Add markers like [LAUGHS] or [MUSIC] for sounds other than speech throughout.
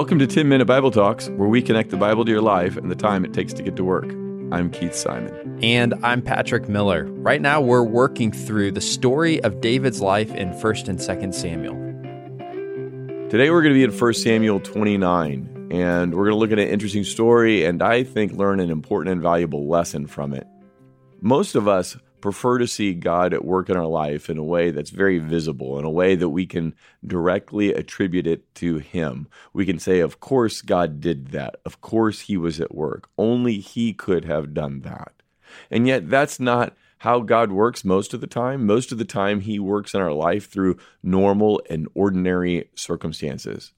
Welcome to 10 Minute Bible Talks, where we connect the Bible to your life and the time it takes to get to work. I'm Keith Simon. And I'm Patrick Miller. Right now, we're working through the story of David's life in 1st and 2nd Samuel. Today, we're going to be in 1 Samuel 29, and we're going to look at an interesting story and I think learn an important and valuable lesson from it. Most of us prefer to see God at work in our life in a way that's very visible, in a way that we can directly attribute it to Him. We can say, Of course, God did that. Of course, He was at work. Only He could have done that. And yet, that's not how God works most of the time. Most of the time, He works in our life through normal and ordinary circumstances.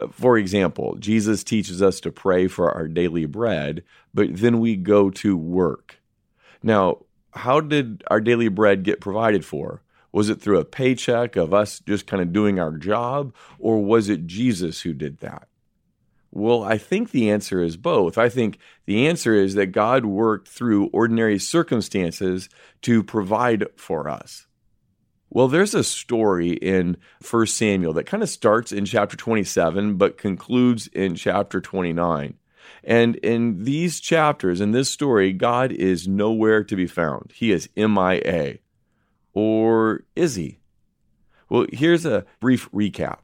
Uh, for example, Jesus teaches us to pray for our daily bread, but then we go to work. Now, how did our daily bread get provided for? Was it through a paycheck of us just kind of doing our job, or was it Jesus who did that? Well, I think the answer is both. I think the answer is that God worked through ordinary circumstances to provide for us. Well, there's a story in 1 Samuel that kind of starts in chapter 27 but concludes in chapter 29. And in these chapters, in this story, God is nowhere to be found. He is MIA. Or is he? Well, here's a brief recap.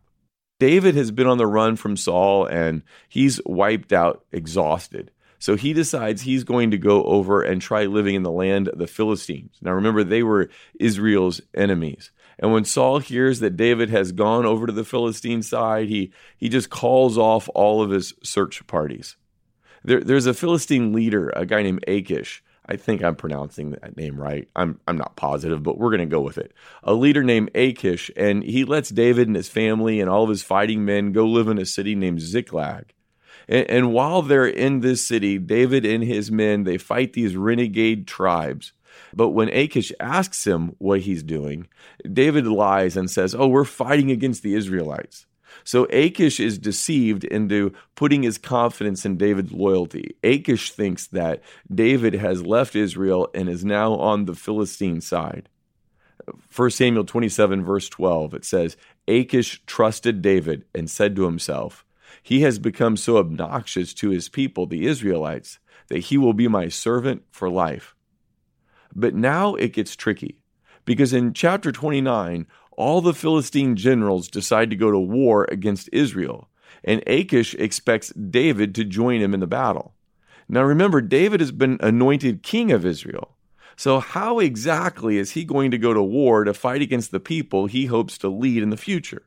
David has been on the run from Saul and he's wiped out, exhausted. So he decides he's going to go over and try living in the land of the Philistines. Now remember, they were Israel's enemies. And when Saul hears that David has gone over to the Philistine side, he, he just calls off all of his search parties. There, there's a Philistine leader, a guy named Achish. I think I'm pronouncing that name right. I'm I'm not positive, but we're going to go with it. A leader named Achish, and he lets David and his family and all of his fighting men go live in a city named Ziklag. And, and while they're in this city, David and his men they fight these renegade tribes. But when Achish asks him what he's doing, David lies and says, "Oh, we're fighting against the Israelites." So Achish is deceived into putting his confidence in David's loyalty. Achish thinks that David has left Israel and is now on the Philistine side. 1 Samuel 27, verse 12, it says, Achish trusted David and said to himself, He has become so obnoxious to his people, the Israelites, that he will be my servant for life. But now it gets tricky because in chapter 29, all the Philistine generals decide to go to war against Israel, and Achish expects David to join him in the battle. Now remember, David has been anointed king of Israel. So, how exactly is he going to go to war to fight against the people he hopes to lead in the future?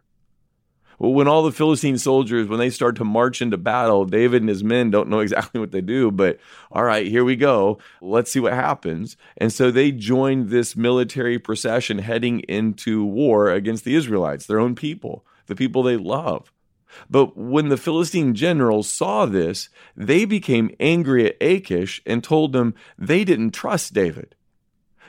Well, when all the Philistine soldiers, when they start to march into battle, David and his men don't know [LAUGHS] exactly what they do, but all right, here we go. Let's see what happens. And so they join this military procession heading into war against the Israelites, their own people, the people they love. But when the Philistine generals saw this, they became angry at Achish and told him they didn't trust David.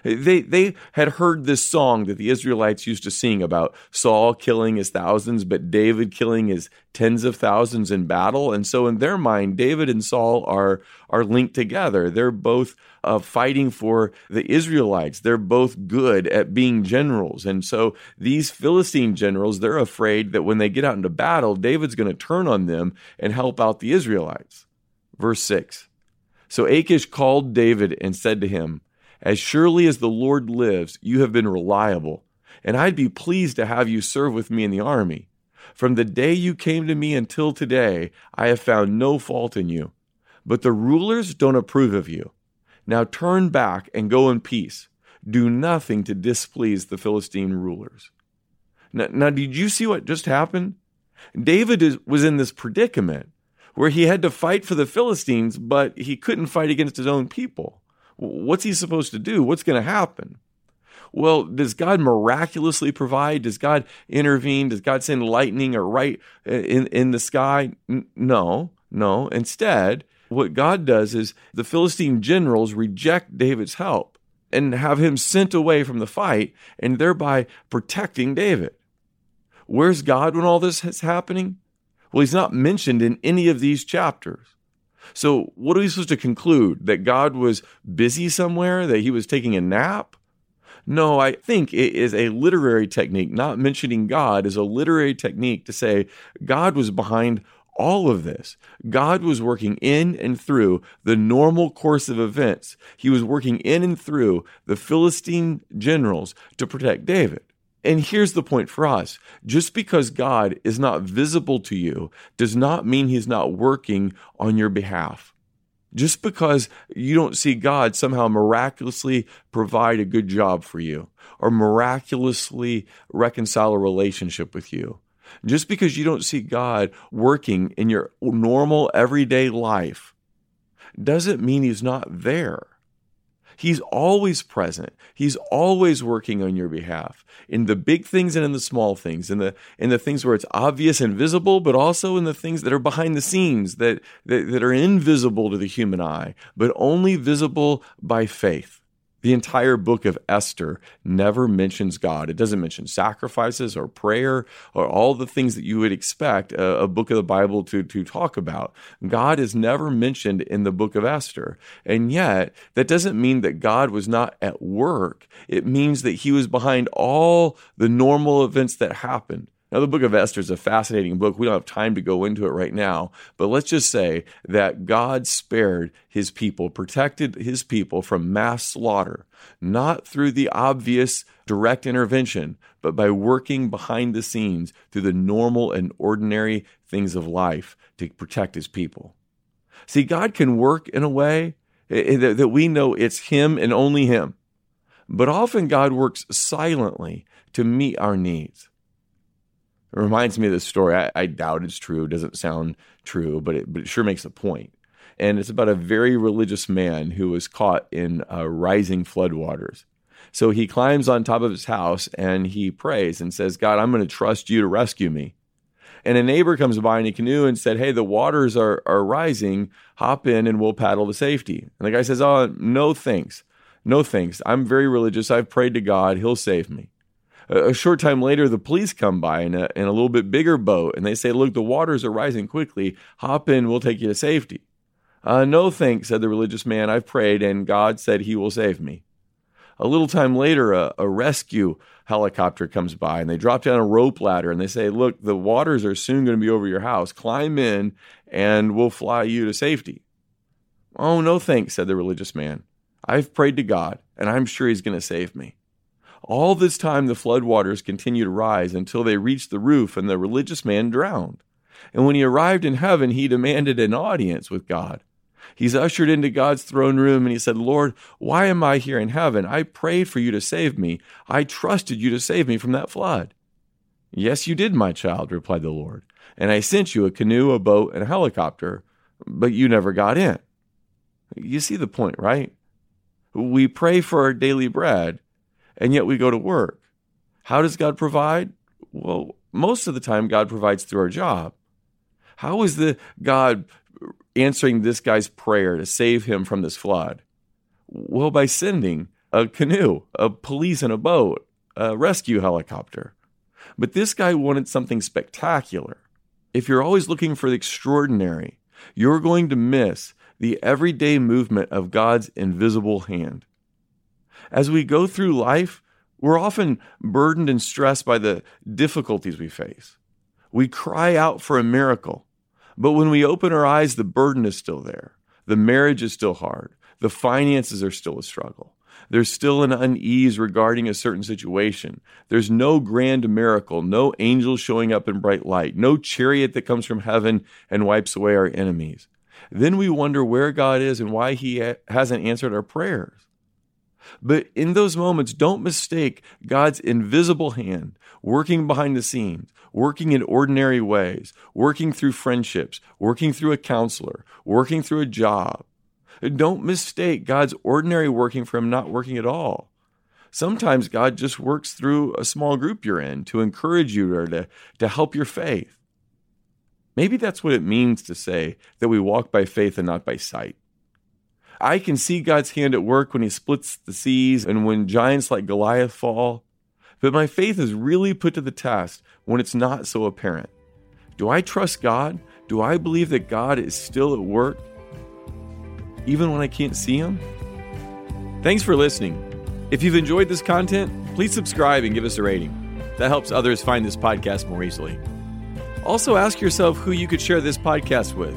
They, they had heard this song that the Israelites used to sing about Saul killing his thousands, but David killing his tens of thousands in battle. And so, in their mind, David and Saul are, are linked together. They're both uh, fighting for the Israelites. They're both good at being generals. And so, these Philistine generals, they're afraid that when they get out into battle, David's going to turn on them and help out the Israelites. Verse 6. So Achish called David and said to him, as surely as the Lord lives, you have been reliable, and I'd be pleased to have you serve with me in the army. From the day you came to me until today, I have found no fault in you. But the rulers don't approve of you. Now turn back and go in peace. Do nothing to displease the Philistine rulers. Now, now did you see what just happened? David is, was in this predicament where he had to fight for the Philistines, but he couldn't fight against his own people. What's he supposed to do? What's going to happen? Well, does God miraculously provide? Does God intervene? Does God send lightning or right uh, in, in the sky? No, no. Instead, what God does is the Philistine generals reject David's help and have him sent away from the fight and thereby protecting David. Where's God when all this is happening? Well, he's not mentioned in any of these chapters. So, what are we supposed to conclude? That God was busy somewhere? That he was taking a nap? No, I think it is a literary technique. Not mentioning God is a literary technique to say God was behind all of this, God was working in and through the normal course of events. He was working in and through the Philistine generals to protect David. And here's the point for us just because God is not visible to you does not mean he's not working on your behalf. Just because you don't see God somehow miraculously provide a good job for you or miraculously reconcile a relationship with you. Just because you don't see God working in your normal everyday life doesn't mean he's not there. He's always present. He's always working on your behalf in the big things and in the small things, in the in the things where it's obvious and visible, but also in the things that are behind the scenes that, that, that are invisible to the human eye, but only visible by faith. The entire book of Esther never mentions God. It doesn't mention sacrifices or prayer or all the things that you would expect a, a, book of the Bible to, to talk about. God is never mentioned in the book of Esther. And yet, that doesn't mean that God was not at work. It means that he was behind all the normal events that happened. Now, the book of Esther is a fascinating book. We don't have time to go into it right now, but let's just say that God spared his people, protected his people from mass slaughter, not through the obvious direct intervention, but by working behind the scenes through the normal and ordinary things of life to protect his people. See, God can work in a way eh, eh, that we know it's him and only him. But often God works silently to meet our needs. It reminds me of this story. I, I doubt it's true. It doesn't sound true, but it, but it sure makes a point. And it's about a very religious man who was caught in uh, rising floodwaters. So he climbs on top of his house and he prays and says, God, I'm going to trust you to rescue me. And a neighbor comes by in a canoe and said, Hey, the waters are, are rising. Hop in and we'll paddle to safety. And the guy says, Oh, no thanks. No thanks. I'm very religious. I've prayed to God. He'll save me. A short time later, the police come by in a, in a little bit bigger boat and they say, Look, the waters are rising quickly. Hop in, we'll take you to safety. Uh, no thanks, said the religious man. I've prayed and God said he will save me. A little time later, a, a rescue helicopter comes by and they drop down a rope ladder and they say, Look, the waters are soon going to be over your house. Climb in and we'll fly you to safety. Oh, no thanks, said the religious man. I've prayed to God and I'm sure he's going to save me. All this time, the floodwaters continued to rise until they reached the roof, and the religious man drowned. And when he arrived in heaven, he demanded an audience with God. He's ushered into God's throne room and he said, Lord, why am I here in heaven? I prayed for you to save me. I trusted you to save me from that flood. Yes, you did, my child, replied the Lord. And I sent you a canoe, a boat, and a helicopter, but you never got in. You see the point, right? We pray for our daily bread, and yet we go to work. How does God provide? Well, most of the time, God provides through our job. How is the God answering this guy's prayer to save him from this flood? Well, by sending a canoe, a police and a boat, a rescue helicopter. But this guy wanted something spectacular. If you're always looking for the extraordinary, you're going to miss the everyday movement of God's invisible hand. As we go through life, we're often burdened and stressed by the difficulties we face. We cry out for a miracle, but when we open our eyes, the burden is still there. The marriage is still hard. The finances are still a struggle. There's still an unease regarding a certain situation. There's no grand miracle, no angel showing up in bright light, no chariot that comes from heaven and wipes away our enemies. Then we wonder where God is and why He hasn't answered our prayers. But in those moments, don't mistake God's invisible hand working behind the scenes, working in ordinary ways, working through friendships, working through a counselor, working through a job. Don't mistake God's ordinary working for Him not working at all. Sometimes God just works through a small group you're in to encourage you or to, to help your faith. Maybe that's what it means to say that we walk by faith and not by sight. I can see God's hand at work when he splits the seas and when giants like Goliath fall. But my faith is really put to the test when it's not so apparent. Do I trust God? Do I believe that God is still at work even when I can't see him? Thanks for listening. If you've enjoyed this content, please subscribe and give us a rating. That helps others find this podcast more easily. Also, ask yourself who you could share this podcast with.